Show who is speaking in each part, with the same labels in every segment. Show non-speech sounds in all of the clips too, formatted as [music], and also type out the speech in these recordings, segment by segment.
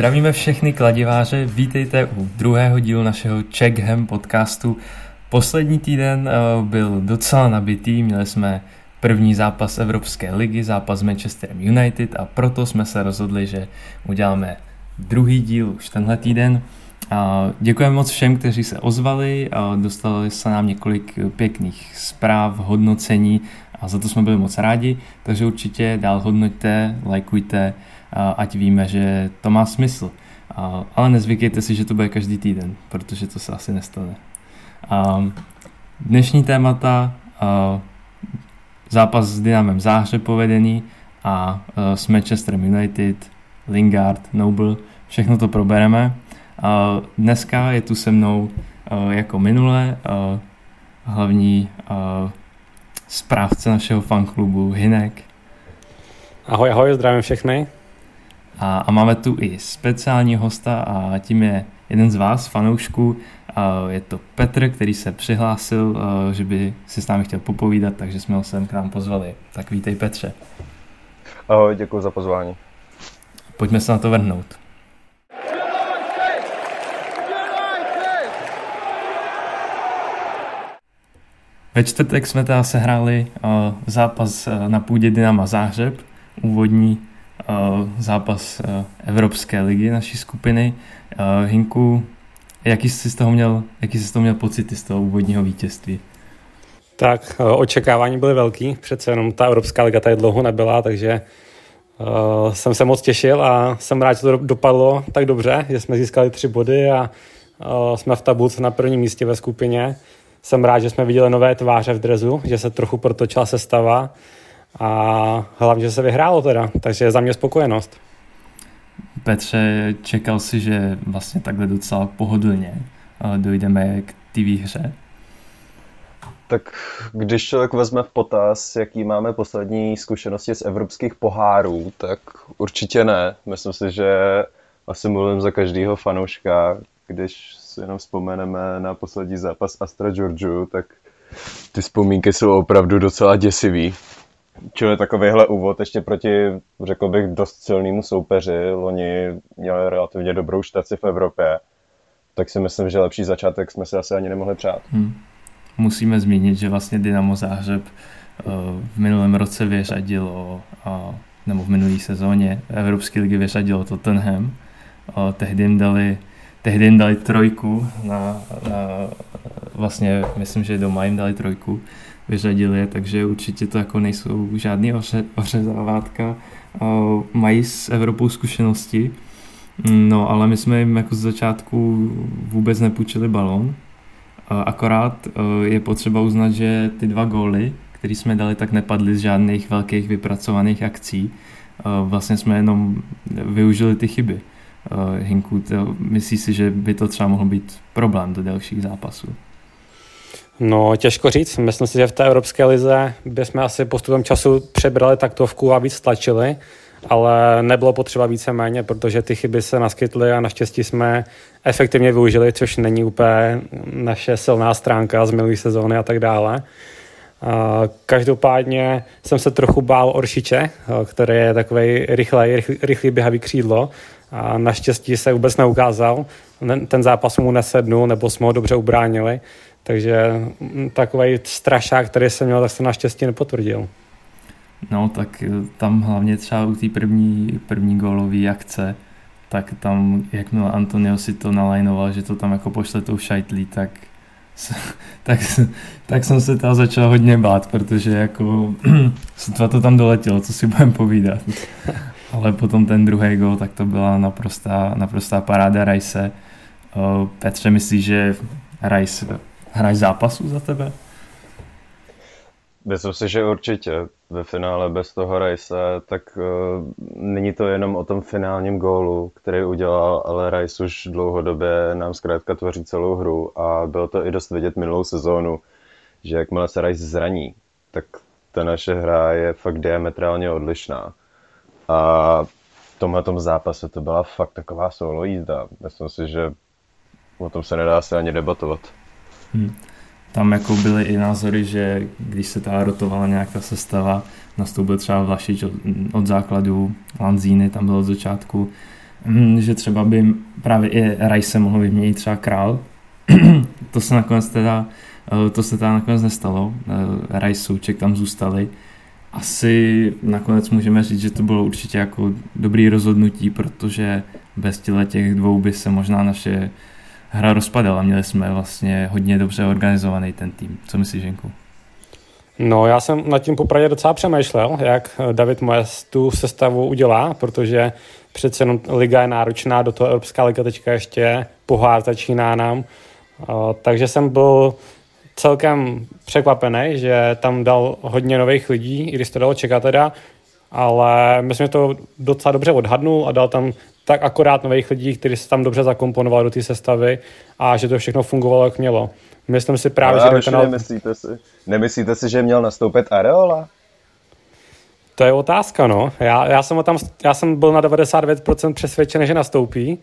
Speaker 1: Zdravíme všechny kladiváře, vítejte u druhého dílu našeho Checkham podcastu. Poslední týden uh, byl docela nabitý, měli jsme první zápas Evropské ligy, zápas s Manchesterem United a proto jsme se rozhodli, že uděláme druhý díl už tenhle týden. Děkujeme moc všem, kteří se ozvali, dostali se nám několik pěkných zpráv, hodnocení a za to jsme byli moc rádi, takže určitě dál hodnoťte, lajkujte, ať víme, že to má smysl. Ale nezvykejte si, že to bude každý týden, protože to se asi nestane. Dnešní témata zápas s Dynamem Záhřeb povedený a s Manchesterem United, Lingard, Noble, všechno to probereme. Dneska je tu se mnou jako minule hlavní správce našeho fanklubu Hinek.
Speaker 2: Ahoj, ahoj, zdravím všechny.
Speaker 1: A, a máme tu i speciální hosta a tím je jeden z vás, fanoušků. Je to Petr, který se přihlásil, že by si s námi chtěl popovídat, takže jsme ho sem k nám pozvali. Tak vítej Petře.
Speaker 3: Ahoj, děkuji za pozvání.
Speaker 1: Pojďme se na to vrhnout. Ve čtvrtek jsme teda sehráli zápas uh, na půdě Dynama Záhřeb, úvodní zápas uh, Evropské ligy naší skupiny. Uh, Hinku, jaký jsi z toho měl, jaký jsi z toho měl pocity z toho úvodního vítězství?
Speaker 2: Tak očekávání byly velký, přece jenom ta Evropská liga tady dlouho nebyla, takže uh, jsem se moc těšil a jsem rád, že to dopadlo tak dobře, že jsme získali tři body a uh, jsme v tabulce na prvním místě ve skupině jsem rád, že jsme viděli nové tváře v drezu, že se trochu protočila sestava a hlavně, že se vyhrálo teda, takže za mě spokojenost.
Speaker 1: Petře, čekal si, že vlastně takhle docela pohodlně dojdeme k té výhře?
Speaker 3: Tak když člověk vezme v potaz, jaký máme poslední zkušenosti z evropských pohárů, tak určitě ne. Myslím si, že asi mluvím za každého fanouška, když si jenom vzpomeneme na poslední zápas Astra Georgiou, tak ty vzpomínky jsou opravdu docela děsivý. Čili takovýhle úvod ještě proti, řekl bych, dost silnému soupeři. Loni měli relativně dobrou štaci v Evropě, tak si myslím, že lepší začátek jsme si asi ani nemohli přát. Hmm.
Speaker 1: Musíme zmínit, že vlastně Dynamo Záhřeb eh, v minulém roce vyřadilo, nebo v minulé sezóně Evropské ligy vyřadilo Tottenham. Tehdy jim dali tehdy jim dali trojku na, na vlastně myslím, že doma jim dali trojku, vyřadili takže určitě to jako nejsou žádný oře, ořezávátka. Mají s Evropou zkušenosti, no ale my jsme jim jako z začátku vůbec nepůjčili balon, akorát je potřeba uznat, že ty dva góly, které jsme dali, tak nepadly z žádných velkých vypracovaných akcí. Vlastně jsme jenom využili ty chyby. Eh, Hinku, myslíš si, že by to třeba mohl být problém do dalších zápasů?
Speaker 2: No, těžko říct. Myslím si, že v té Evropské lize bychom asi postupem času přebrali taktovku a víc tlačili, ale nebylo potřeba více méně, protože ty chyby se naskytly a naštěstí jsme efektivně využili, což není úplně naše silná stránka z minulé sezóny a tak dále. Každopádně jsem se trochu bál Oršiče, který je takový rychlý, rychlý běhavý křídlo, a naštěstí se vůbec neukázal. Ten zápas mu nesednul, nebo jsme ho dobře ubránili. Takže mm, takový strašák, který jsem měl, tak se naštěstí nepotvrdil.
Speaker 1: No, tak eh, tam hlavně třeba u té první, první gólové akce, tak tam, jakmile Antonio si to nalajnoval, že to tam jako pošle tou šajtlí, tak, [laughs] tak, tak jsem se tam začal hodně bát, protože jako [clears throat] sotva to tam doletělo, co si budeme povídat. [laughs] ale potom ten druhý gol, tak to byla naprostá, naprostá paráda Rajse. Petře, myslíš, že Rajs hraje zápasu za tebe?
Speaker 3: Myslím si, že určitě. Ve finále bez toho Rajse, tak uh, není to jenom o tom finálním gólu, který udělal, ale Rajs už dlouhodobě nám zkrátka tvoří celou hru a bylo to i dost vidět minulou sezónu, že jakmile se Rajs zraní, tak ta naše hra je fakt diametrálně odlišná. A v tomhle zápase to byla fakt taková solo jízda. Myslím si, že o tom se nedá se ani debatovat. Hmm.
Speaker 1: Tam jako byly i názory, že když se ta rotovala nějak ta sestava, nastoupil třeba Vlašič od, od základu, Lanzíny tam byl od začátku, mm, že třeba by právě i Rice mohl vyměnit třeba král. [clears throat] to se nakonec teda, eh, to se teda nakonec nestalo. Eh, Rice Souček tam zůstali. Asi nakonec můžeme říct, že to bylo určitě jako dobrý rozhodnutí, protože bez těch dvou by se možná naše hra rozpadala. Měli jsme vlastně hodně dobře organizovaný ten tým. Co myslíš, Ženku?
Speaker 2: No, já jsem nad tím popravdě docela přemýšlel, jak David Moyes tu sestavu udělá, protože přece jenom liga je náročná, do toho Evropská liga teďka ještě pohár začíná nám. Takže jsem byl celkem překvapený, že tam dal hodně nových lidí, i když to dalo čekat teda, ale myslím, že to docela dobře odhadnul a dal tam tak akorát nových lidí, kteří se tam dobře zakomponovali do té sestavy a že to všechno fungovalo, jak mělo. Myslím si právě,
Speaker 3: no, že... Penal... Nemyslíte si, nemyslíte si, že měl nastoupit Areola?
Speaker 2: To je otázka, no. Já, já, jsem, tam, já jsem byl na 99% přesvědčený, že nastoupí.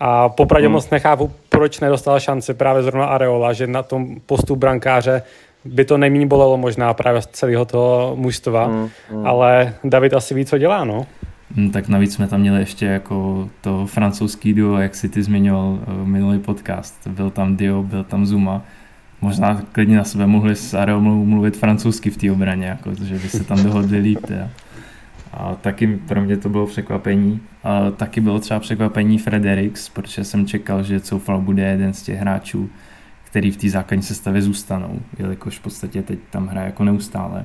Speaker 2: A popravdě hmm. moc nechápu, proč nedostal šanci právě zrovna Areola, že na tom postu brankáře by to nejméně bolelo možná právě z celého toho mužstva, hmm, hmm. ale David asi ví, co dělá, no.
Speaker 1: Hmm, tak navíc jsme tam měli ještě jako to francouzský duo, jak si ty zmiňoval uh, minulý podcast. Byl tam Dio, byl tam Zuma. Možná klidně na sebe mohli s Areomou mluvit francouzsky v té obraně, jako, že by se tam dohodli líp. Teda. A taky pro mě to bylo překvapení. A taky bylo třeba překvapení Fredericks, protože jsem čekal, že Coufal bude jeden z těch hráčů, který v té základní sestavě zůstanou, jelikož v podstatě teď tam hraje jako neustále.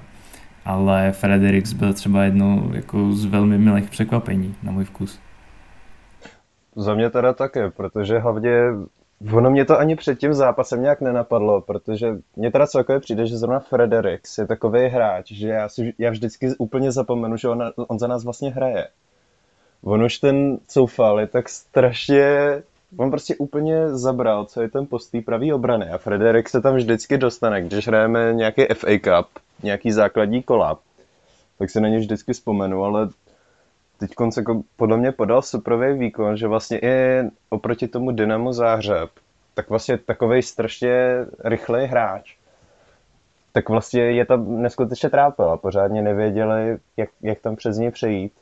Speaker 1: Ale Fredericks byl třeba jedno jako z velmi milých překvapení na můj vkus.
Speaker 3: Za mě teda také, protože hlavně ono mě to ani před tím zápasem nějak nenapadlo, protože mě teda celkově přijde, že zrovna Fredericks je takový hráč, že já, si, já vždycky úplně zapomenu, že on, on za nás vlastně hraje. On už ten Coufal je tak strašně on prostě úplně zabral, co je ten post té pravý obrany a Frederik se tam vždycky dostane, když hrajeme nějaký FA Cup, nějaký základní kola, tak se na ně vždycky vzpomenu, ale teď konce jako podle mě podal superový výkon, že vlastně i oproti tomu Dynamo Záhřeb, tak vlastně takovej strašně rychlej hráč, tak vlastně je tam neskutečně trápil a pořádně nevěděli, jak, jak tam přes ní přejít.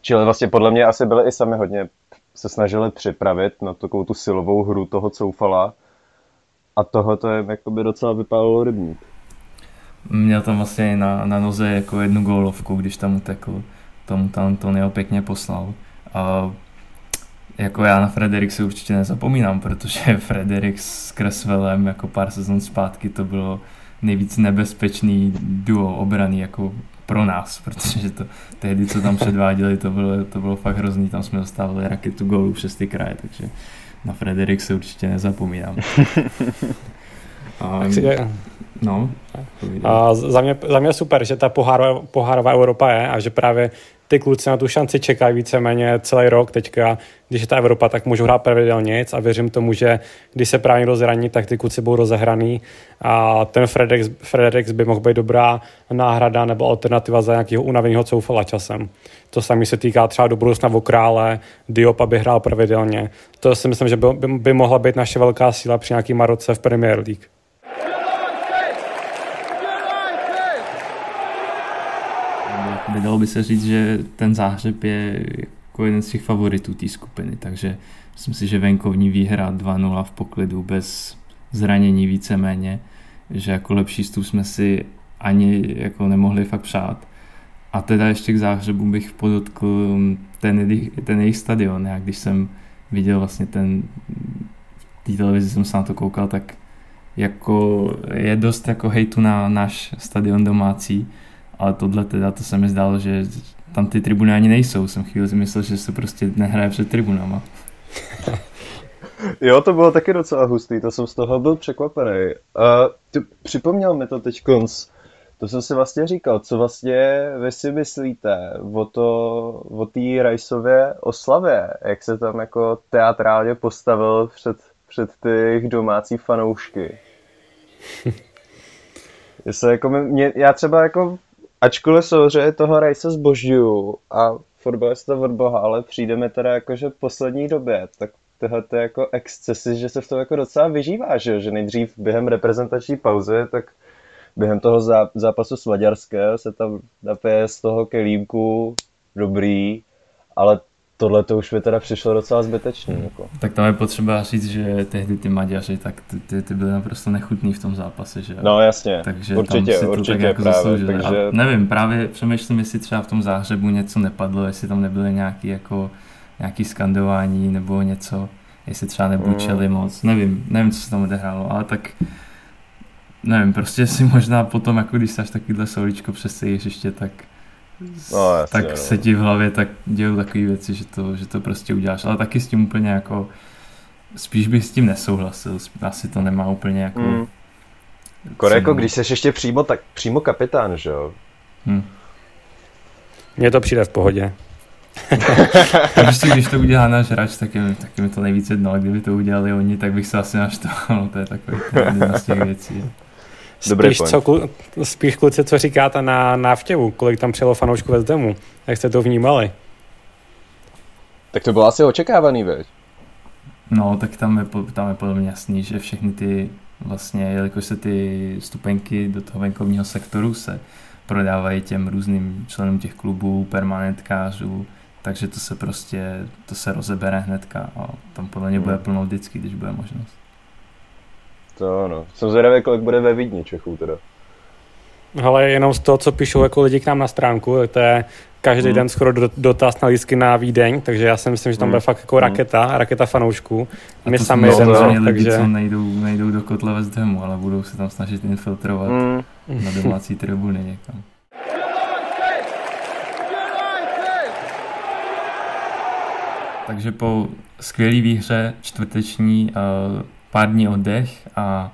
Speaker 3: Čili vlastně podle mě asi byli i sami hodně se snažili připravit na takovou tu silovou hru toho coufala a toho to je jakoby docela vypálilo rybník.
Speaker 1: Měl tam vlastně na, na noze jako jednu gólovku, když tam utekl. Tomu tam Antonio pěkně poslal. A jako já na Frederik si určitě nezapomínám, protože [laughs] Frederik s Creswellem jako pár sezon zpátky to bylo nejvíc nebezpečný duo obrany jako pro nás, protože to tehdy, co tam předváděli, to bylo, to bylo fakt hrozný, tam jsme dostávali raketu gólů přes ty kraje, takže na Frederik se určitě nezapomínám. [laughs]
Speaker 2: A, no, a za, mě, za mě super, že ta pohárová, pohárová Evropa je a že právě ty kluci na tu šanci čekají víceméně celý rok teďka, když je ta Evropa, tak můžou hrát pravidelně a věřím tomu, že když se právě rozhraní, tak ty kluci budou rozehraný a ten Fredericks, Fredericks by mohl být dobrá náhrada nebo alternativa za nějakého unaveného coufala časem. To samé se týká třeba do budoucna o krále, Diop, aby hrál pravidelně. To si myslím, že by, by, by mohla být naše velká síla při nějaký Maroce v Premier League.
Speaker 1: Dalo by se říct, že ten záhřeb je jako jeden z těch favoritů té skupiny, takže myslím si, že venkovní výhra 2-0 v poklidu bez zranění víceméně, že jako lepší stup jsme si ani jako nemohli fakt přát. A teda ještě k záhřebu bych podotkl ten, ten jejich stadion. Já když jsem viděl vlastně ten, v té televizi jsem se na to koukal, tak jako je dost jako hejtu na náš stadion domácí, ale tohle teda, to se mi zdálo, že tam ty tribuny ani nejsou. Jsem chvíli si myslel, že se prostě nehraje před tribunama.
Speaker 3: jo, to bylo taky docela hustý, to jsem z toho byl překvapený. Uh, ty, připomněl mi to teď konc, to jsem si vlastně říkal, co vlastně vy si myslíte o to, o té Rajsově oslavě, jak se tam jako teatrálně postavil před, před těch domácí fanoušky. [laughs] Jestli jako mě, já třeba jako ačkoliv samozřejmě toho rajse zbožňuju a fotbal je to od boha, ale přijde mi teda jako, že v poslední době, tak tyhle ty jako excesy, že se v tom jako docela vyžívá, že, že nejdřív během reprezentační pauzy, tak během toho zápasu s Maďarskem se tam napije z toho kelímku dobrý, ale tohle to už by teda přišlo docela zbytečný. Jako.
Speaker 1: Tak tam je potřeba říct, že tehdy ty Maďaři, tak ty, ty, ty byly naprosto nechutný v tom zápase, že
Speaker 3: No jasně,
Speaker 1: takže
Speaker 3: určitě,
Speaker 1: tam si to
Speaker 3: určitě
Speaker 1: tak jako
Speaker 3: právě,
Speaker 1: zasloužili.
Speaker 3: takže...
Speaker 1: A nevím, právě přemýšlím, jestli třeba v tom záhřebu něco nepadlo, jestli tam nebyly nějaký jako nějaký skandování nebo něco, jestli třeba nebučeli mm. moc, nevím, nevím, co se tam odehrálo, ale tak nevím, prostě si možná potom, jako když jsi takovýhle soličko přes hřiště, tak
Speaker 3: No, jasně,
Speaker 1: tak
Speaker 3: no.
Speaker 1: se ti v hlavě tak dějou takové věci, že to, že to prostě uděláš. Ale taky s tím úplně jako, spíš bych s tím nesouhlasil, asi to nemá úplně jako...
Speaker 3: Mm. Kore, jako když jsi ještě přímo, tak přímo kapitán, že jo?
Speaker 1: Hm.
Speaker 2: Mně to přijde v pohodě. [laughs]
Speaker 1: prostě když to udělá náš hráč, tak je, tak je mi to nejvíc jedno, ale kdyby to udělali oni, tak bych se asi naštval, [laughs] no to je takový jedna z těch věcí.
Speaker 3: Dobrý
Speaker 2: Spíš,
Speaker 3: point.
Speaker 2: co, spíš kluci, co říkáte na návštěvu, kolik tam přijelo fanoušků West Hamu, jak jste to vnímali?
Speaker 3: Tak to bylo asi očekávaný, veď?
Speaker 1: No, tak tam je, tam je podle mě jasný, že všechny ty vlastně, jelikož se ty stupenky do toho venkovního sektoru se prodávají těm různým členům těch klubů, permanentkářů, takže to se prostě, to se rozebere hnedka a tam podle mě bude
Speaker 3: Hmm.
Speaker 1: plno vždycky, když bude možnost.
Speaker 3: To ano. Jsem zvědavý, kolik bude ve Vídni Čechů teda.
Speaker 2: Ale jenom z toho, co píšou jako lidi k nám na stránku, to je každý
Speaker 3: Hmm.
Speaker 2: den skoro do- dotaz na lístky na Vídeň, takže já si myslím, že tam
Speaker 3: Hmm.
Speaker 2: bude fakt jako
Speaker 3: Hmm.
Speaker 2: raketa, raketa fanoušků.
Speaker 1: A
Speaker 2: My
Speaker 1: to
Speaker 2: sami
Speaker 1: samozřejmě lidi,
Speaker 2: takže-
Speaker 1: co nejdou, nejdou do kotle West Hamu, ale budou se tam snažit infiltrovat
Speaker 3: Mm.
Speaker 1: na domácí tribuny někam. Takže po skvělé výhře čtvrteční uh, pár dní oddech a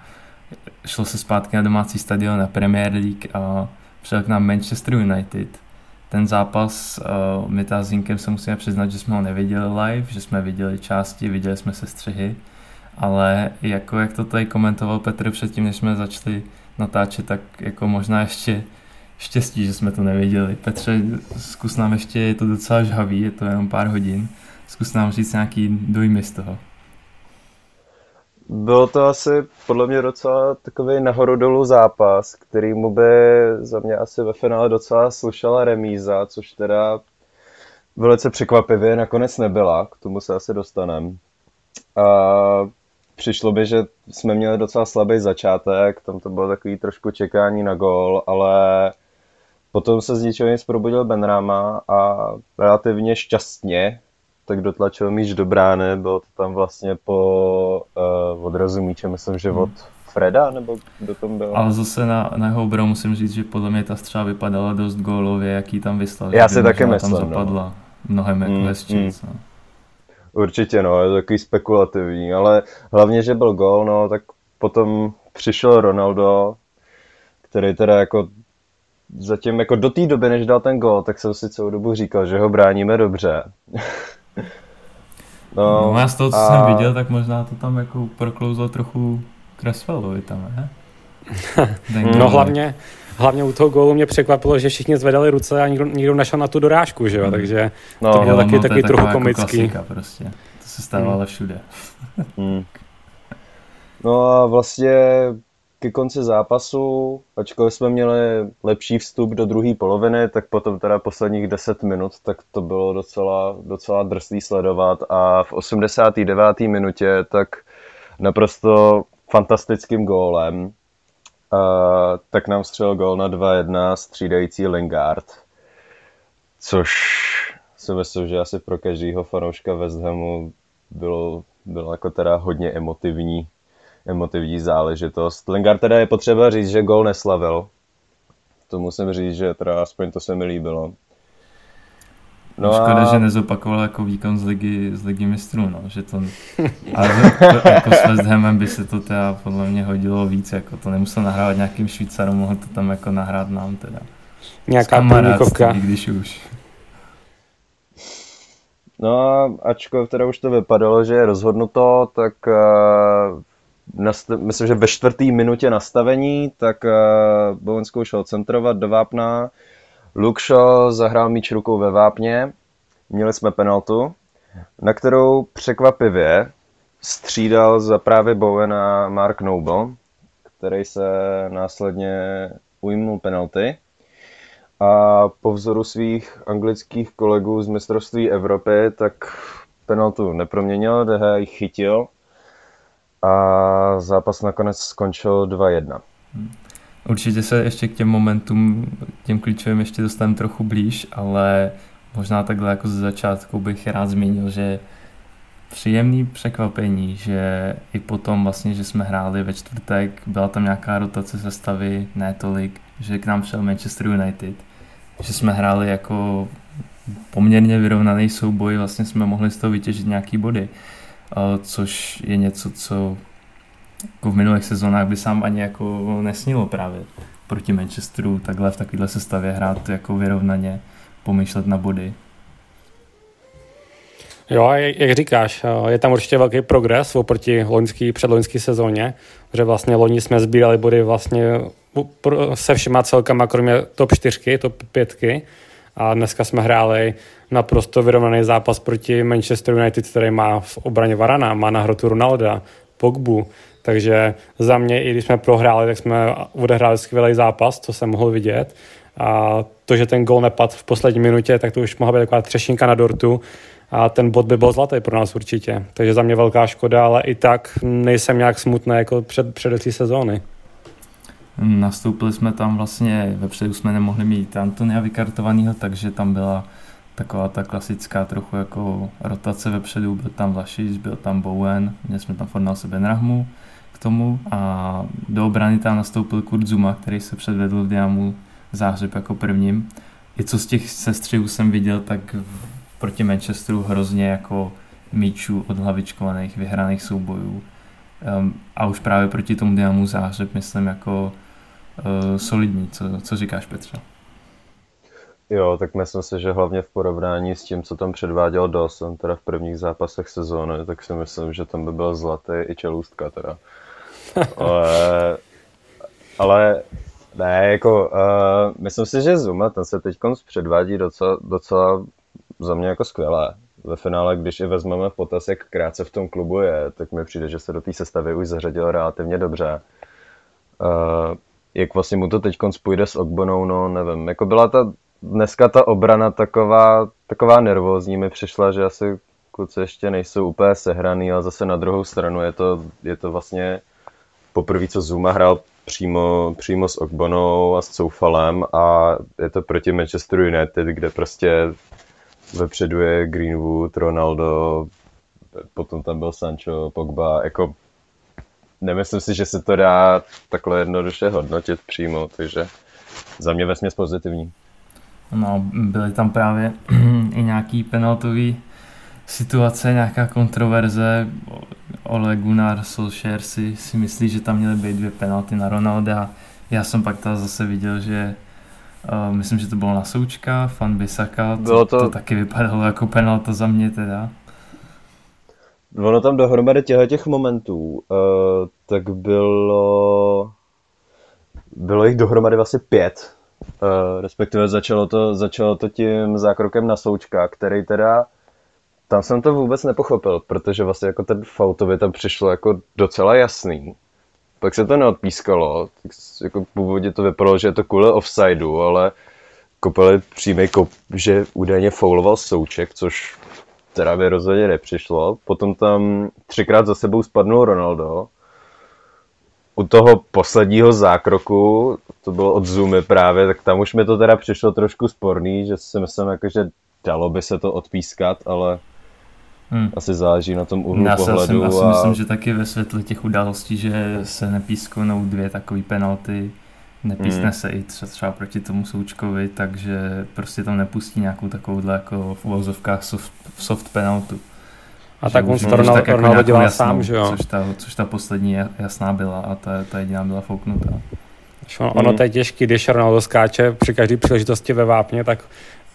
Speaker 1: šlo se zpátky na domácí stadion na Premier League a přijel k nám Manchester United. Ten zápas uh, my ta s Zinkem se musíme přiznat, že jsme ho neviděli live, že jsme viděli části, viděli jsme se střihy, ale jako jak to tady komentoval Petr předtím, než jsme začali natáčet, tak jako možná ještě štěstí, že jsme to nevěděli. Petře, zkus nám ještě, je to docela žhavý, je to jenom pár hodin, zkus nám říct nějaký dojmy z toho.
Speaker 3: Bylo to asi podle mě docela takový nahoru dolů zápas, kterýmu by za mě asi ve finále docela slušela remíza, což teda velice překvapivě nakonec nebyla, k tomu se asi dostaneme. A přišlo by, že jsme měli docela slabý začátek, tam to bylo takový trošku čekání na gól, ale potom se z ničeho nic probudil Benrama a relativně šťastně tak dotlačil míč do brány, bylo to tam vlastně po uh, odrazu míče, myslím, že od Freda, nebo kdo tam byl?
Speaker 1: Ale zase na, na jeho obranu musím říct, že podle mě ta střela vypadala dost gólově, jaký tam vyslal.
Speaker 3: Já si
Speaker 1: možná
Speaker 3: myslím,
Speaker 1: tam
Speaker 3: no.
Speaker 1: zapadla mnohem jako
Speaker 3: Mm,
Speaker 1: hezčíc. No.
Speaker 3: Určitě, no, je to takový spekulativní, ale hlavně, že byl gól, no, tak potom přišel Ronaldo, který teda jako zatím jako do té doby, než dal ten gól, tak jsem si celou dobu říkal, že ho bráníme dobře. [laughs]
Speaker 1: No, já z toho, co
Speaker 3: a-
Speaker 1: jsem viděl, tak možná to tam jako proklouzlo trochu Cresswellovi tam, ne? [laughs]
Speaker 3: No.
Speaker 2: No hlavně, hlavně u toho gólu mě překvapilo, že všichni zvedali ruce a nikdo, nikdo našel na tu dorážku, že jo,
Speaker 1: Hmm.
Speaker 2: takže
Speaker 3: No,
Speaker 2: to bylo
Speaker 1: Jo,
Speaker 2: taky-
Speaker 1: no, to
Speaker 2: taky trochu
Speaker 1: jako
Speaker 2: komický.
Speaker 1: klasika prostě. To se stává ale všude.
Speaker 3: Hmm. No a vlastně ke konci zápasu, ačkoliv jsme měli lepší vstup do druhé poloviny, tak potom teda posledních 10 minut, tak to bylo docela, docela drsný sledovat a v 89. minutě tak naprosto fantastickým gólem uh, tak nám střelil gól na 2-1 střídající Lingard, což si myslím, že asi pro každého fanouška West Hamu bylo, bylo jako teda hodně emotivní, emotivní záležitost. Lingard teda je potřeba říct, že gol neslavil. To musím říct, že teda aspoň to se mi líbilo.
Speaker 1: No Škoda, že nezopakoval jako výkon z ligy, z ligy mistrů, no, že to, ale jako s West Hamem by se to teda podle mě hodilo víc, jako to nemusel nahrávat nějakým Švýcarům, mohl to tam jako nahrát nám teda.
Speaker 2: nějaká půlníkovka.
Speaker 1: když už.
Speaker 3: No a ačkoliv teda už to vypadalo, že je rozhodnuto, tak uh, myslím, že ve čtvrtý minutě nastavení, tak uh, Bowen zkoušel centrovat do vápna. Shaw zahrál míč rukou ve vápně. Měli jsme penaltu, na kterou překvapivě střídal za právě Bowena Mark Noble, který se následně ujmul penalty. a po vzoru svých anglických kolegů z mistrovství Evropy, tak penaltu neproměnil, DH ji chytil a zápas nakonec skončil 2-1.
Speaker 1: Určitě se ještě k těm momentům, těm klíčovým ještě dostaneme trochu blíž, ale možná takhle jako ze začátku bych rád zmínil, že příjemný překvapení, že i potom vlastně, že jsme hráli ve čtvrtek, byla tam nějaká rotace sestavy, ne tolik, že k nám šel Manchester United, že jsme hráli jako poměrně vyrovnaný souboj, vlastně jsme mohli z toho vytěžit nějaký body, což je něco, co jako v minulých sezónách by sám ani jako nesnilo právě proti Manchesteru takhle v takovéhle sestavě hrát jako vyrovnaně, pomýšlet na body.
Speaker 2: Jo, jak říkáš, je tam určitě velký progres oproti loňský, předloňský sezóně, že vlastně loni jsme sbírali body vlastně se všema celkama, kromě top 4, top 5, a dneska jsme hráli naprosto vyrovnaný zápas proti Manchester United, který má v obraně Varana, má na hrotu Ronalda, Pogbu, takže za mě, i když jsme prohráli, tak jsme odehráli skvělý zápas, co jsem mohl vidět. A to, že ten gol nepadl v poslední minutě, tak to už mohla být taková třešinka na dortu a ten bod by byl zlatý pro nás určitě. Takže za mě velká škoda, ale i tak nejsem nějak smutný jako před předchozí sezóny.
Speaker 1: Nastoupili jsme tam vlastně, vepředu jsme nemohli mít Antonia vykartovaného, takže tam byla taková ta klasická trochu jako rotace vepředu, byl tam Vlašič, byl tam Bowen, měli jsme tam Fornal sebe Rahmu k tomu a do obrany tam nastoupil Kurt Zuma, který se předvedl v Diamu zářeb jako prvním. I co z těch sestřihů jsem viděl, tak proti Manchesteru hrozně jako míčů odhlavičkovaných, vyhraných soubojů. Um, a už právě proti tomu Diamu zářeb myslím jako solidní. Co, co říkáš Petře?
Speaker 3: Jo, tak myslím si, že hlavně v porovnání s tím, co tam předváděl Dawson, teda v prvních zápasech sezóny, tak si myslím, že tam by byl zlatý i čelůstka teda. [laughs] ale, ale ne, jako, uh, myslím si, že Zuma, ten se teď předvádí docela, docela za mě jako skvělé. Ve finále, když i vezmeme v potaz, jak krátce v tom klubu je, tak mi přijde, že se do té sestavy už zařadil relativně dobře. Uh, jak vlastně mu to teď půjde s Ogbonou, no nevím. Jako byla ta, dneska ta obrana taková, taková nervózní mi přišla, že asi kluci ještě nejsou úplně sehraný, ale zase na druhou stranu je to, je to vlastně poprvé, co Zuma hrál přímo, přímo s Ogbonou a s Coufalem a je to proti Manchester United, kde prostě vepředu je Greenwood, Ronaldo, potom tam byl Sancho, Pogba, jako nemyslím si, že se to dá takhle jednoduše hodnotit přímo, takže za mě vesměs pozitivní.
Speaker 1: No, byly tam právě [clears throat] i nějaký penaltový situace, nějaká kontroverze. Ole Gunnar Solskjaer si, si myslí, že tam měly být dvě penalty na Ronalda. Já jsem pak ta zase viděl, že uh, myslím, že to bylo na Součka, Fan Bisaka, bylo to... to taky vypadalo jako penalta za mě teda.
Speaker 3: Ono tam dohromady těchto těch momentů, uh, tak bylo, bylo jich dohromady vlastně pět. Uh, respektive začalo to, začalo to tím zákrokem na Součka, který teda tam jsem to vůbec nepochopil, protože vlastně jako ten Fautovi tam přišlo jako docela jasný. Pak se to neodpískalo, tak jako původně to vypadalo, že je to kvůli offsideu, ale kopali přímý kop, že údajně fouloval Souček, což teda by rozhodně nepřišlo. Potom tam třikrát za sebou spadnul Ronaldo. U toho posledního zákroku, to bylo od Zoomy právě, tak tam už mi to teda přišlo trošku sporný, že si myslím, jako, že dalo by se to odpískat, ale Hmm. Asi záleží na tom úhlu já pohledu.
Speaker 1: Já si a... myslím, že taky ve světle těch událostí, že se nepísknou dvě takové penalty, nepísne hmm. se i třeba, třeba proti tomu Součkovi, takže prostě tam nepustí nějakou takovouhle jako v uvozovkách soft, soft penaltu.
Speaker 2: A že tak on to Ronaldo, tak jako dělá jasnou, sám, že jo?
Speaker 1: Což ta, což ta poslední jasná byla a ta, ta jediná byla fouknutá.
Speaker 2: Ono, to je těžké, když Ronaldo skáče při každé příležitosti ve vápně, tak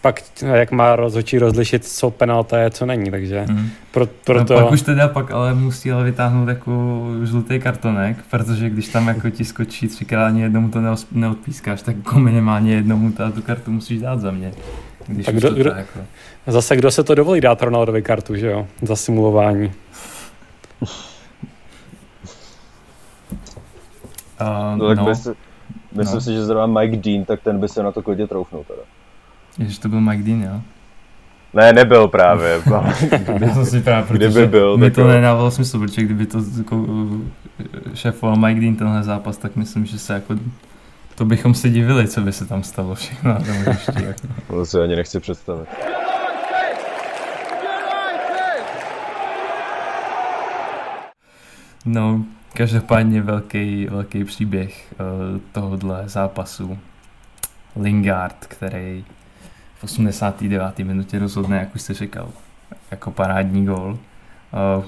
Speaker 2: pak jak má rozhodčí rozlišit, co penalta je, co není, takže mm. pro, proto...
Speaker 1: No, pak už teda pak ale musí ale vytáhnout jako žlutý kartonek, protože když tam jako ti skočí třikrát ani jednomu to neodpískáš, tak jako minimálně jednomu ta, tu kartu musíš dát za mě. Když tak
Speaker 2: kdo, kdo, jako... Zase kdo se to dovolí dát Ronaldovi kartu, že jo? Za simulování. [laughs]
Speaker 1: Uh, no, no.
Speaker 3: myslím no. si, že zrovna Mike Dean, tak ten by se na to klidně troufnul teda.
Speaker 1: Ježiš, to byl Mike Dean, jo?
Speaker 3: Ne, nebyl právě. [laughs]
Speaker 1: Já jsem si právě,
Speaker 3: kdyby byl,
Speaker 1: mi to jako... nedávalo smysl, protože kdyby to jako, šéfoval Mike Dean tenhle zápas, tak myslím, že se jako to bychom se divili, co by se tam stalo všechno na tom Jako.
Speaker 3: To si ani nechci představit.
Speaker 1: No, každopádně velký, velký příběh uh, tohohle zápasu. Lingard, který v 89. minutě rozhodne, jak už jste říkal, jako parádní gól. Uh,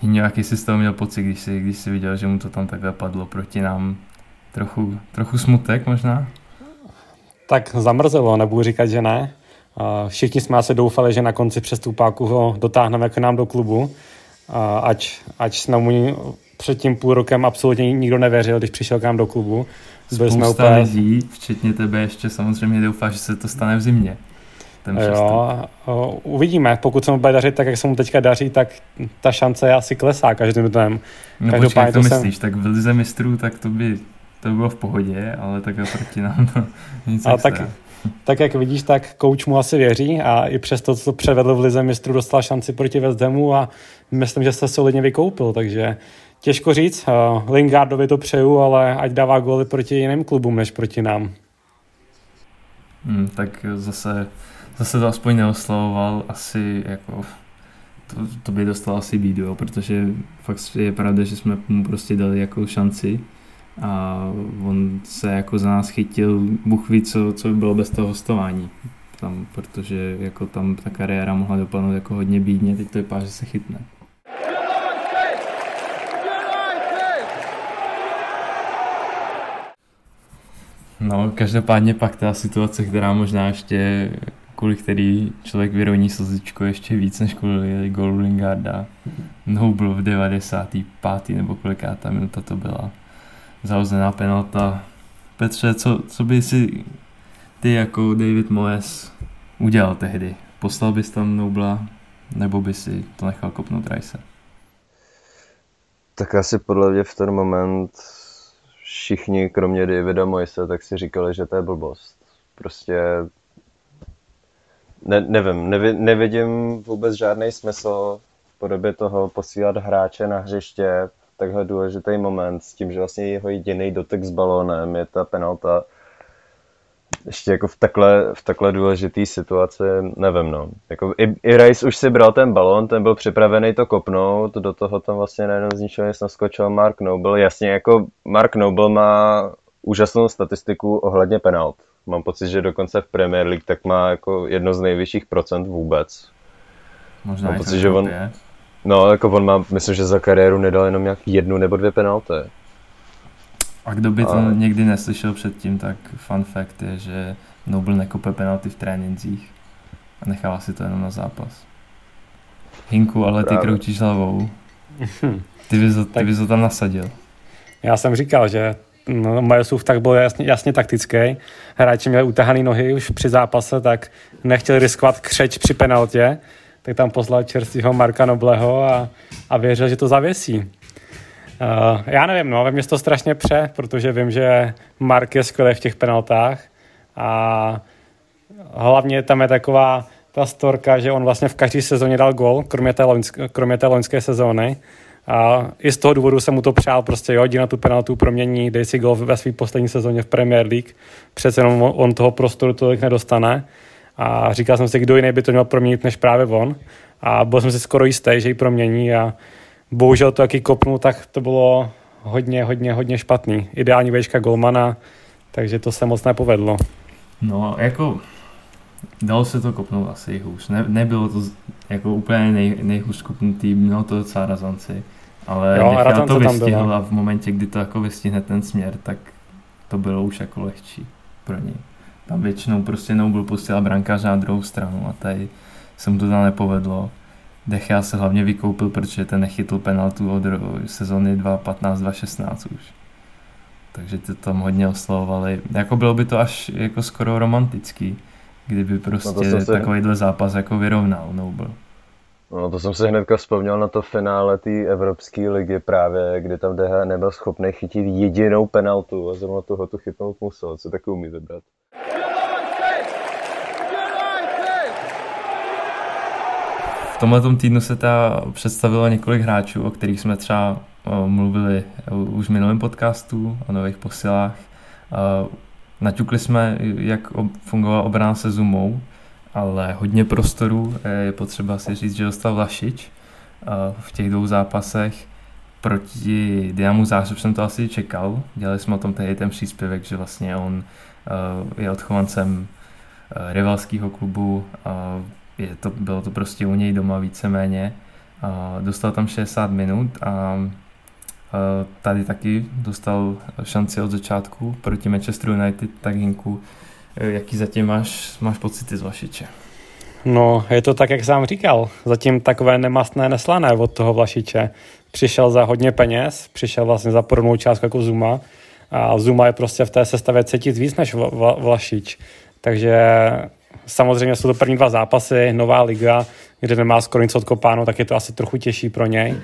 Speaker 1: Hyňo, jaký jsi z toho měl pocit, když jsi, když jsi viděl, že mu to tam takhle padlo proti nám? Trochu, trochu smutek možná?
Speaker 2: Tak zamrzelo, nebudu říkat, že ne. Všichni jsme asi doufali, že na konci přestupáku ho dotáhneme k nám do klubu, ať, ať jsme mu před tím půl rokem absolutně nikdo nevěřil, když přišel k nám do klubu.
Speaker 1: Spousta jsme úplně... lidí, včetně tebe ještě samozřejmě doufá, že se to stane v zimě.
Speaker 2: Ten jo, uvidíme. Pokud se mu bude dařit tak, jak se mu teďka daří, tak ta šance je asi klesá každým dnem.
Speaker 1: No počkej, jak to, to myslíš? Jsem... Tak v Lize mistrů, tak to by to bylo v pohodě, ale tak proti nám to [laughs] nic ale
Speaker 2: tak, tak jak vidíš, tak kouč mu asi věří a i přes to, co převedl v Lize mistrů, dostal šanci proti West Hamu a myslím, že se solidně vykoupil, takže těžko říct. Lingardovi to přeju, ale ať dává góly proti jiným klubům, než proti nám.
Speaker 1: Hmm, tak zase, zase to aspoň neoslavoval, asi jako to, to by dostal asi bídu, jo, protože fakt je pravda, že jsme mu prostě dali jako šanci a on se jako za nás chytil, Bůh ví, co, co by bylo bez toho hostování tam, protože jako tam ta kariéra mohla dopadnout jako hodně bídně, teď to vypadá, že se chytne. No, každopádně pak ta situace, která možná ještě kvůli který člověk vyroní slzičko ještě víc než kvůli golu Lingarda. Noble v 95. nebo koliká ta minuta to byla zahozená penalta. Petře, co, co by si ty jako David Moyes udělal tehdy? Poslal bys tam Nobla, nebo by si to nechal kopnout Rice?
Speaker 3: Tak asi podle mě v ten moment všichni, kromě Davida Moise, tak si říkali, že to je blbost. Prostě ne, nevím, nevi, nevidím vůbec žádný smysl v podobě toho posílat hráče na hřiště takhle důležitý moment s tím, že vlastně jeho jediný dotek s balónem je ta penalta. Ještě jako v takhle, v takhle důležitý situaci, nevím no. Jako i, i Rice už si bral ten balón, ten byl připravený to kopnout, do toho tam vlastně najednou z ničeho nic naskočil Mark Noble. Jasně, jako Mark Noble má úžasnou statistiku ohledně penalt. Mám pocit, že dokonce v Premier League tak má jako jedno z nejvyšších procent vůbec.
Speaker 1: Možná Mám pocit, že on, je.
Speaker 3: No, jako on má, myslím, že za kariéru nedal jenom nějak jednu nebo dvě penalty.
Speaker 1: A kdo by to a... někdy neslyšel předtím, tak fun fact je, že Noble nekope penalty v trénincích a nechává si to jenom na zápas. Hinku, ale ty kroučíš hlavou. Ty bys, to, ty bys to tam nasadil.
Speaker 2: Já jsem říkal, že no, Majosův tak byl jasně, jasně taktický. Hráči měli utahaný nohy už při zápase, tak nechtěli riskovat křeč při penaltě tak tam poslal čerstvého Marka Nobleho a, a věřil, že to zavěsí. Uh, já nevím, no, ve mě to strašně pře, protože vím, že Mark je skvělý v těch penaltách a hlavně tam je taková ta storka, že on vlastně v každé sezóně dal gol, kromě té, loňské, kromě té loňské sezóny. A i z toho důvodu jsem mu to přál, prostě jo, na tu penaltu promění, dej si gol ve své poslední sezóně v Premier League. Přece jenom on toho prostoru tolik nedostane. A říkal jsem si, kdo jiný by to měl proměnit než právě on. A byl jsem si skoro jistý, že ji promění a bohužel to, jaký kopnul, tak to bylo hodně, hodně, hodně špatný. Ideální vejška golmana, takže to se moc nepovedlo.
Speaker 1: No, jako dalo se to kopnout asi hůř. Ne, nebylo to jako úplně nej, nejhůř kopnutý, mělo to docela razanci. Ale jo, nechal to vystihl a v momentě, kdy to jako vystihne ten směr, tak to bylo už jako lehčí pro něj. Tam většinou prostě Noble pustila brankáře na druhou stranu a tady se mu to tam nepovedlo. Dechia se hlavně vykoupil, protože ten nechytl penaltu od sezóny 2015-2016 už. Takže to tam hodně oslavovali. Jako bylo by to až jako skoro romantický, kdyby prostě no takovýhle zápas jako vyrovnal Noble.
Speaker 3: No to jsem si hnedka vzpomněl na to finále té Evropské ligy právě, kdy tam DH nebyl schopný chytit jedinou penaltu a zrovna toho tu chytnout musel. Co taky umí vybrat?
Speaker 1: Tomhle týdnu se ta představilo několik hráčů, o kterých jsme třeba mluvili už v minulém podcastu o nových posilách. Naťukli jsme, jak fungovala obrana se Zumou, ale hodně prostoru je potřeba si říct, že dostal Vlašič v těch dvou zápasech. Proti Dynamu Zářeb jsem to asi čekal. Dělali jsme o tom tehdy ten příspěvek, že vlastně on je odchovancem rivalského klubu. Je to, bylo to prostě u něj doma víceméně. Dostal tam 60 minut a tady taky dostal šanci od začátku proti Manchester United, tak Hinku, jaký zatím máš, máš pocity z Vlašiče?
Speaker 2: No, je to tak, jak sám říkal. Zatím takové nemastné, neslané od toho Vlašiče. Přišel za hodně peněz, přišel vlastně za podobnou částku jako Zuma a Zuma je prostě v té sestavě cítit víc než Vlašič. Takže samozřejmě jsou to první dva zápasy, nová liga, kde nemá skoro nic odkopáno, tak je to asi trochu těžší pro něj.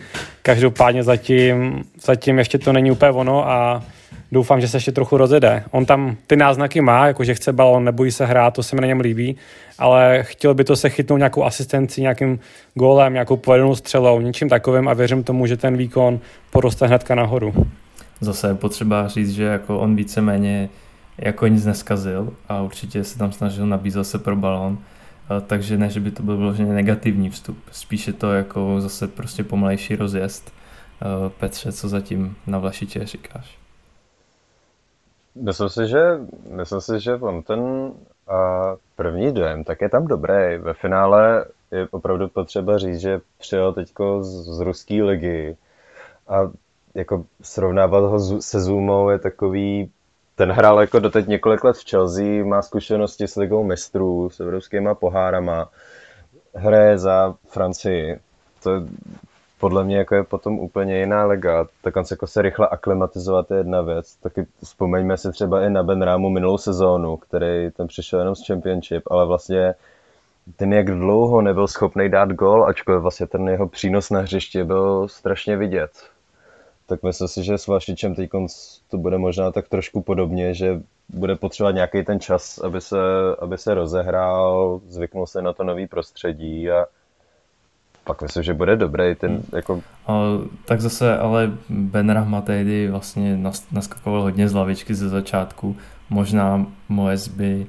Speaker 2: Každopádně zatím, zatím ještě to není úplně ono a doufám, že se ještě trochu rozjede. On tam ty náznaky má, jakože chce balon, nebojí se hrát, to se mi na něm líbí, ale chtěl by to se chytnout nějakou asistenci, nějakým gólem, nějakou povedenou střelou, něčím takovým a věřím tomu, že ten výkon poroste hnedka nahoru.
Speaker 1: Zase potřeba říct, že jako on víceméně jako nic neskazil a určitě se tam snažil nabízel se pro balon, takže ne, že by to byl vloženě negativní vstup, spíše to jako zase prostě pomalejší rozjezd. Petře, co zatím na Vlašiče říkáš?
Speaker 3: Myslím si, že, myslím si, že on ten a první dojem, tak je tam dobrý. Ve finále je opravdu potřeba říct, že přijel teďko z, z ruské ligy a jako srovnávat ho se Zumou je takový ten hrál jako doteď několik let v Chelsea, má zkušenosti s ligou mistrů, s evropskýma pohárama, hraje za Francii. To je podle mě jako je potom úplně jiná liga. Tak on se jako se rychle aklimatizovat je jedna věc. Taky vzpomeňme si třeba i na Ben Rámu minulou sezónu, který ten přišel jenom z Championship, ale vlastně ten jak dlouho nebyl schopný dát gol, ačkoliv vlastně ten jeho přínos na hřiště byl strašně vidět tak myslím si, že s Vlašičem teď to bude možná tak trošku podobně, že bude potřebovat nějaký ten čas, aby se, aby se rozehrál, zvyknul se na to nový prostředí a pak myslím, že bude dobrý. Ten, hmm. jako...
Speaker 1: A, tak zase, ale Ben Rahma tehdy vlastně naskakoval hodně z lavičky ze začátku. Možná Moes by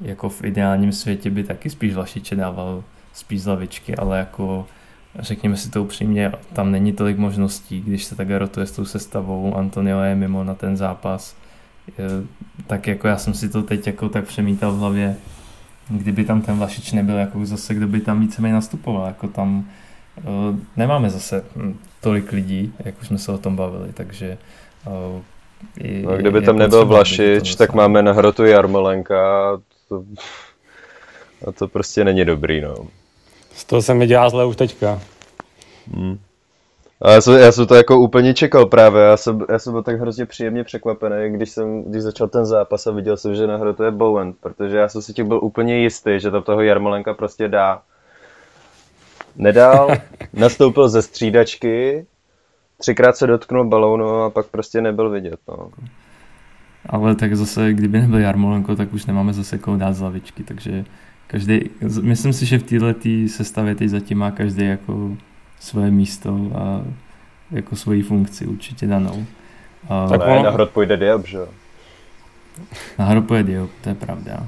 Speaker 1: jako v ideálním světě by taky spíš Vlašiče dával spíš z lavičky, ale jako řekněme si to upřímně, tam není tolik možností, když se tak rotuje s tou sestavou, Antonio je mimo na ten zápas, tak jako já jsem si to teď jako tak přemítal v hlavě, kdyby tam ten Vlašič nebyl, jako zase kdo by tam víceméně nastupoval, jako tam eh, nemáme zase hm, tolik lidí, jak už jsme se o tom bavili, takže
Speaker 3: eh, i, no, kdyby tam nebyl Vlašič, tak máme na hrotu Jarmolenka a to, a to prostě není dobrý, no.
Speaker 2: Z toho se mi dělá zle už teďka.
Speaker 3: Hmm. A já jsem, já jsem to jako úplně čekal právě, já jsem, já jsem byl tak hrozně příjemně překvapený, když jsem, když začal ten zápas a viděl jsem, že na hru to je Bowen, protože já jsem si tím byl úplně jistý, že to toho Jarmolenka prostě dá. Nedal, [laughs] nastoupil ze střídačky, třikrát se dotknul balónu a pak prostě nebyl vidět. No.
Speaker 1: Ale tak zase, kdyby nebyl Jarmolenko, tak už nemáme zase koho dát z lavičky, takže každý, myslím si, že v této sestavě teď zatím má každý jako svoje místo a jako svoji funkci určitě danou.
Speaker 3: A, tak ne, na hrot půjde Diop, že jo?
Speaker 1: Na hrot půjde Diop, to je pravda.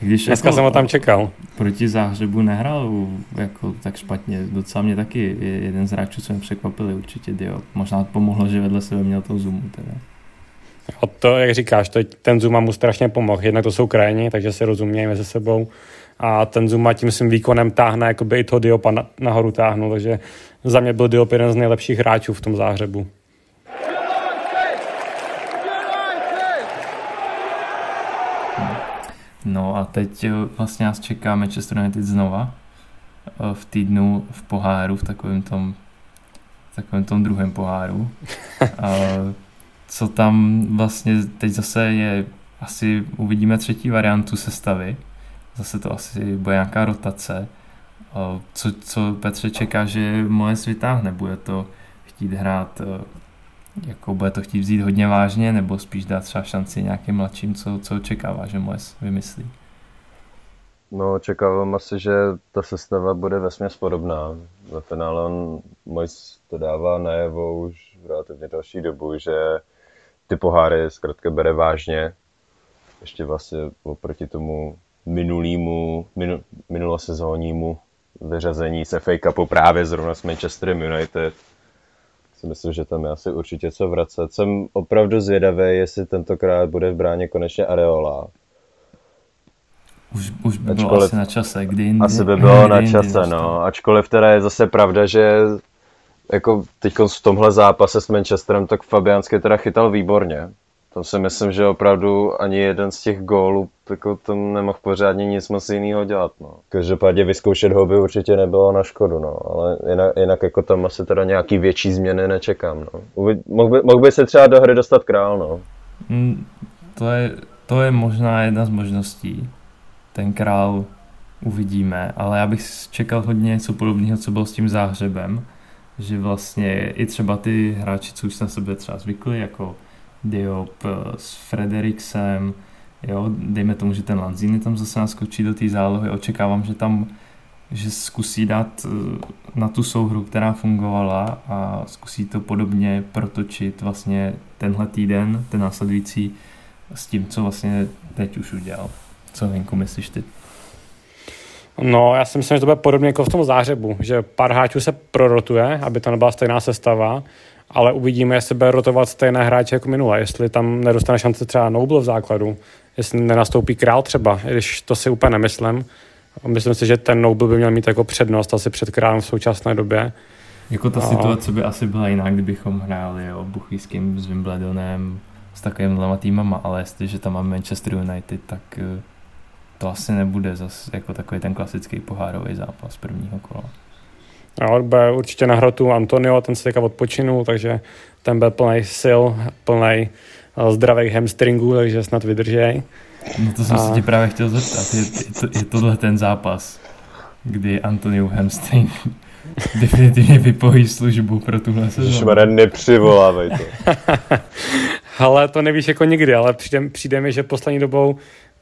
Speaker 2: Když Dneska jako, jsem ho tam čekal.
Speaker 1: Proti záhřebu nehrál jako tak špatně. Docela mě taky jeden z hráčů, co mě překvapili, určitě Diop. Možná pomohlo, že vedle sebe měl to Zoomu teda.
Speaker 2: A to, jak říkáš, to, ten Zuma mu strašně pomohl. Jednak to jsou krajní, takže se rozumějí mezi sebou a ten Zuma tím svým výkonem táhne, jako by i toho Diopa na, nahoru táhnul, takže za mě byl Diop jeden z nejlepších hráčů v tom záhřebu.
Speaker 1: No a teď eh, vlastně nás čeká Manchester United znova eh, v týdnu v poháru, v takovém tom, v takovém tom druhém poháru. [laughs] A co tam vlastně teď zase je, asi uvidíme třetí variantu sestavy, zase to asi bude nějaká rotace Co, co Petře čeká, že Moes vytáhne? Bude to chtít hrát, jako bude to chtít vzít hodně vážně, nebo spíš dát třeba šanci nějakým mladším, co, co očekává, že Moes vymyslí?
Speaker 3: No, očekávám asi, že ta sestava bude vesměs podobná. Ve finále on Mois to dává najevo už v relativně další dobu, že ty poháry zkrátka bere vážně. Ještě vlastně oproti tomu minulýmu, minu, minulosezónnímu vyřazení se FA Cupu právě zrovna s Manchesterem United. Si myslím, že tam je asi určitě co vracet. Jsem opravdu zvědavý, jestli tentokrát bude v bráně konečně Areola.
Speaker 1: Už, už by bylo asi na čase, kdy jindy.
Speaker 3: Asi by bylo na čase, no. Ačkoliv teda je zase pravda, že jako teď v tomhle zápase s Manchesterem, tak Fabiansky teda chytal výborně. Tam si myslím, že opravdu ani jeden z těch gólů jako tam nemohl pořádně nic moc jiného dělat. No. Každopádně vyzkoušet ho by určitě nebylo na škodu, no. ale jinak, jinak jako tam asi teda nějaký větší změny nečekám. No. mohl, by, mohl by se třeba do hry dostat král. No.
Speaker 1: Mm, to, je, to je možná jedna z možností. Ten král uvidíme, ale já bych čekal hodně něco podobného, co bylo s tím záhřebem že vlastně i třeba ty hráči, co už na sebe třeba zvykli, jako Diop s Frederiksem, jo, dejme tomu, že ten Lanzini tam zase naskočí do té zálohy, očekávám, že tam že zkusí dát eh, na tu souhru, která fungovala a zkusí to podobně protočit vlastně tenhle týden, ten následující s tím, co vlastně teď už udělal. Co Henku myslíš ty?
Speaker 2: No, já si myslím, že to bude podobně jako v tom zářebu, že pár hráčů se prorotuje, aby to nebyla stejná sestava, ale uvidíme, jestli bude rotovat stejné hráče jako minule, jestli tam nedostane šance třeba Noble v základu, jestli nenastoupí král třeba, když to si úplně nemyslím. Myslím si, že ten Noble by měl mít jako přednost asi před králem v současné době.
Speaker 1: Jako ta a... situace by asi byla jiná, kdybychom hráli o Buchvíským s Wimbledonem, s takovými týmama, ale jestliže tam máme Manchester United, tak eh, to asi nebude zase jako takový ten klasický pohárový zápas prvního kola.
Speaker 2: No, bude určitě na hrotu Antonio, ten se teďka odpočinul, takže ten byl plný sil, plný eh, zdravých hamstringů, takže snad vydržej.
Speaker 1: No to jsem a... se ti právě chtěl zeptat, je, je, to, je tohle ten zápas, kdy Antonio hamstring [laughs] definitivně vypojí službu pro tuhle sezónu.
Speaker 3: Šmare, [laughs] nepřivolávej to. [laughs]
Speaker 2: ale to nevíš jako nikdy, ale přijde, přijde mi, že poslední dobou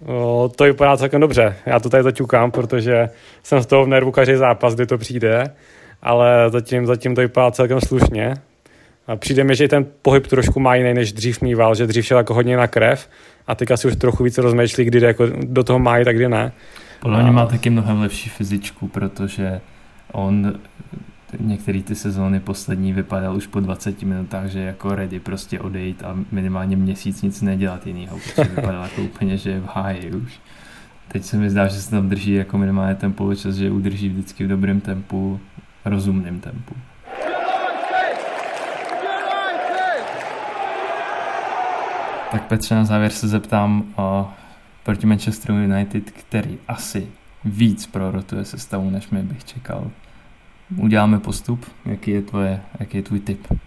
Speaker 2: O, to vypadá celkem dobře. Já to tady zaťukám, protože jsem z toho v nervu každý zápas, kdy to přijde, ale zatím, zatím to vypadá celkem slušně. A přijde mi, že ten pohyb trošku má jiný, než dřív mýval, že dřív šel jako hodně na krev a teďka si už trochu více rozmýšlí, kdy jako do toho má tak kdy ne.
Speaker 1: Podle mě má taky mnohem lepší fyzičku, protože on některé ty sezóny poslední vypadal už po 20 minutách, že jako ready prostě odejít a minimálně měsíc nic nedělat jinýho, protože [laughs] vypadal jako úplně, že je v háji už. Teď se mi zdá, že se tam drží jako minimálně ten poločas, že udrží vždycky v dobrém tempu, rozumném tempu. Tak Petře, na závěr se zeptám o proti Manchester United, který asi víc prorotuje sestavu, než mi bych čekal uděláme postup? Jaký je, tvoje, jaký je tvůj tip? [sighs]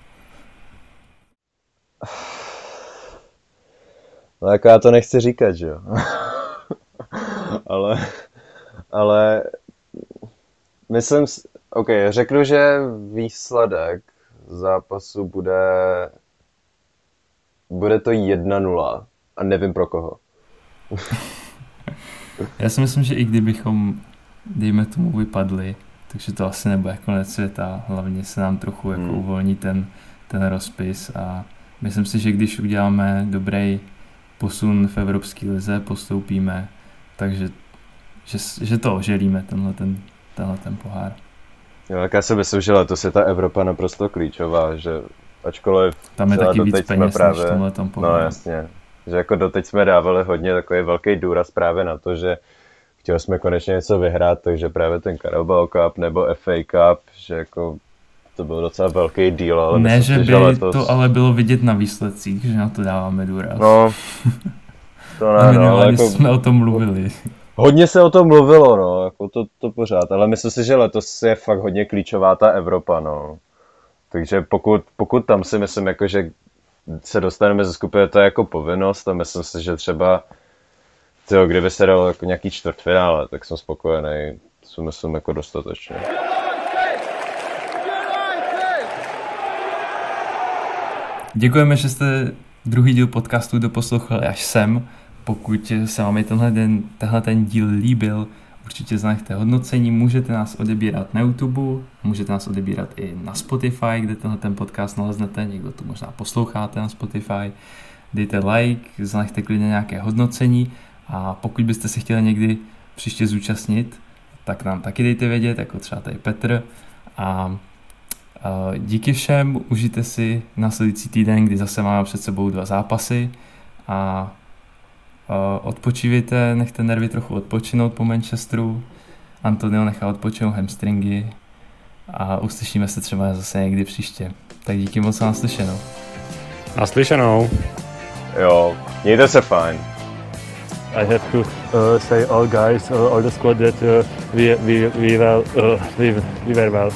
Speaker 3: No jako já to nechci říkat, že jo. [laughs] ale, ale myslím, OK, řeknu, že výsledek zápasu bude bude to 1-0 a nevím pro koho. [laughs]
Speaker 1: já si myslím, že i kdybychom, dejme tomu, vypadli, takže to asi nebude konec světa, hlavně se nám trochu jako hmm. uvolní ten, ten rozpis a myslím si, že když uděláme dobrý posun v Evropské lize, postoupíme, takže že, že to oželíme, tenhle ten, tenhle ten pohár.
Speaker 3: Jo, tak já si myslím, že letos je ta Evropa naprosto klíčová, že ačkoliv
Speaker 1: tam je taky víc peněz právě, než tomhle tom
Speaker 3: No jasně, že jako doteď jsme dávali hodně takový velký důraz právě na to, že chtěli jsme konečně něco vyhrát, takže právě ten Carabao Cup nebo FA Cup, že jako to byl docela velký díl, ale
Speaker 1: Ne, že by letos... to ale bylo vidět na výsledcích, že na to dáváme důraz.
Speaker 3: No, [laughs] to ne, no,
Speaker 1: ale jako... jsme o tom mluvili.
Speaker 3: Hodně se o tom mluvilo, no, jako to, to pořád, ale myslím si, že letos je fakt hodně klíčová ta Evropa, no. Takže pokud, pokud tam si myslím, jako, že se dostaneme ze skupiny, to je jako povinnost a myslím si, že třeba Tyjo, kdyby se dalo jako nějaký čtvrtfinále, tak jsem spokojený. si myslím jako dostatečně.
Speaker 1: Děkujeme, že jste druhý díl podcastu doposlouchali až sem. Pokud se vám tenhle, den, tenhle ten díl líbil, určitě znachte hodnocení, můžete nás odebírat na YouTube, můžete nás odebírat i na Spotify, kde tenhle ten podcast naleznete, někdo to možná posloucháte na Spotify. Dejte like, znachte klidně nějaké hodnocení a pokud byste se chtěli někdy příště zúčastnit, tak nám taky dejte vědět, jako třeba tady Petr. A díky všem, užijte si následující týden, kdy zase máme před sebou dva zápasy a odpočívejte, nechte nervy trochu odpočinout po Manchesteru. Antonio nechá odpočinout hamstringy a uslyšíme se třeba zase někdy příště. Tak díky moc za naslyšenou.
Speaker 2: Naslyšenou.
Speaker 3: Jo, mějte se fajn.
Speaker 4: I have to uh, say all guys, uh, all the squad that uh, we, we, we, well, uh, we, we were well.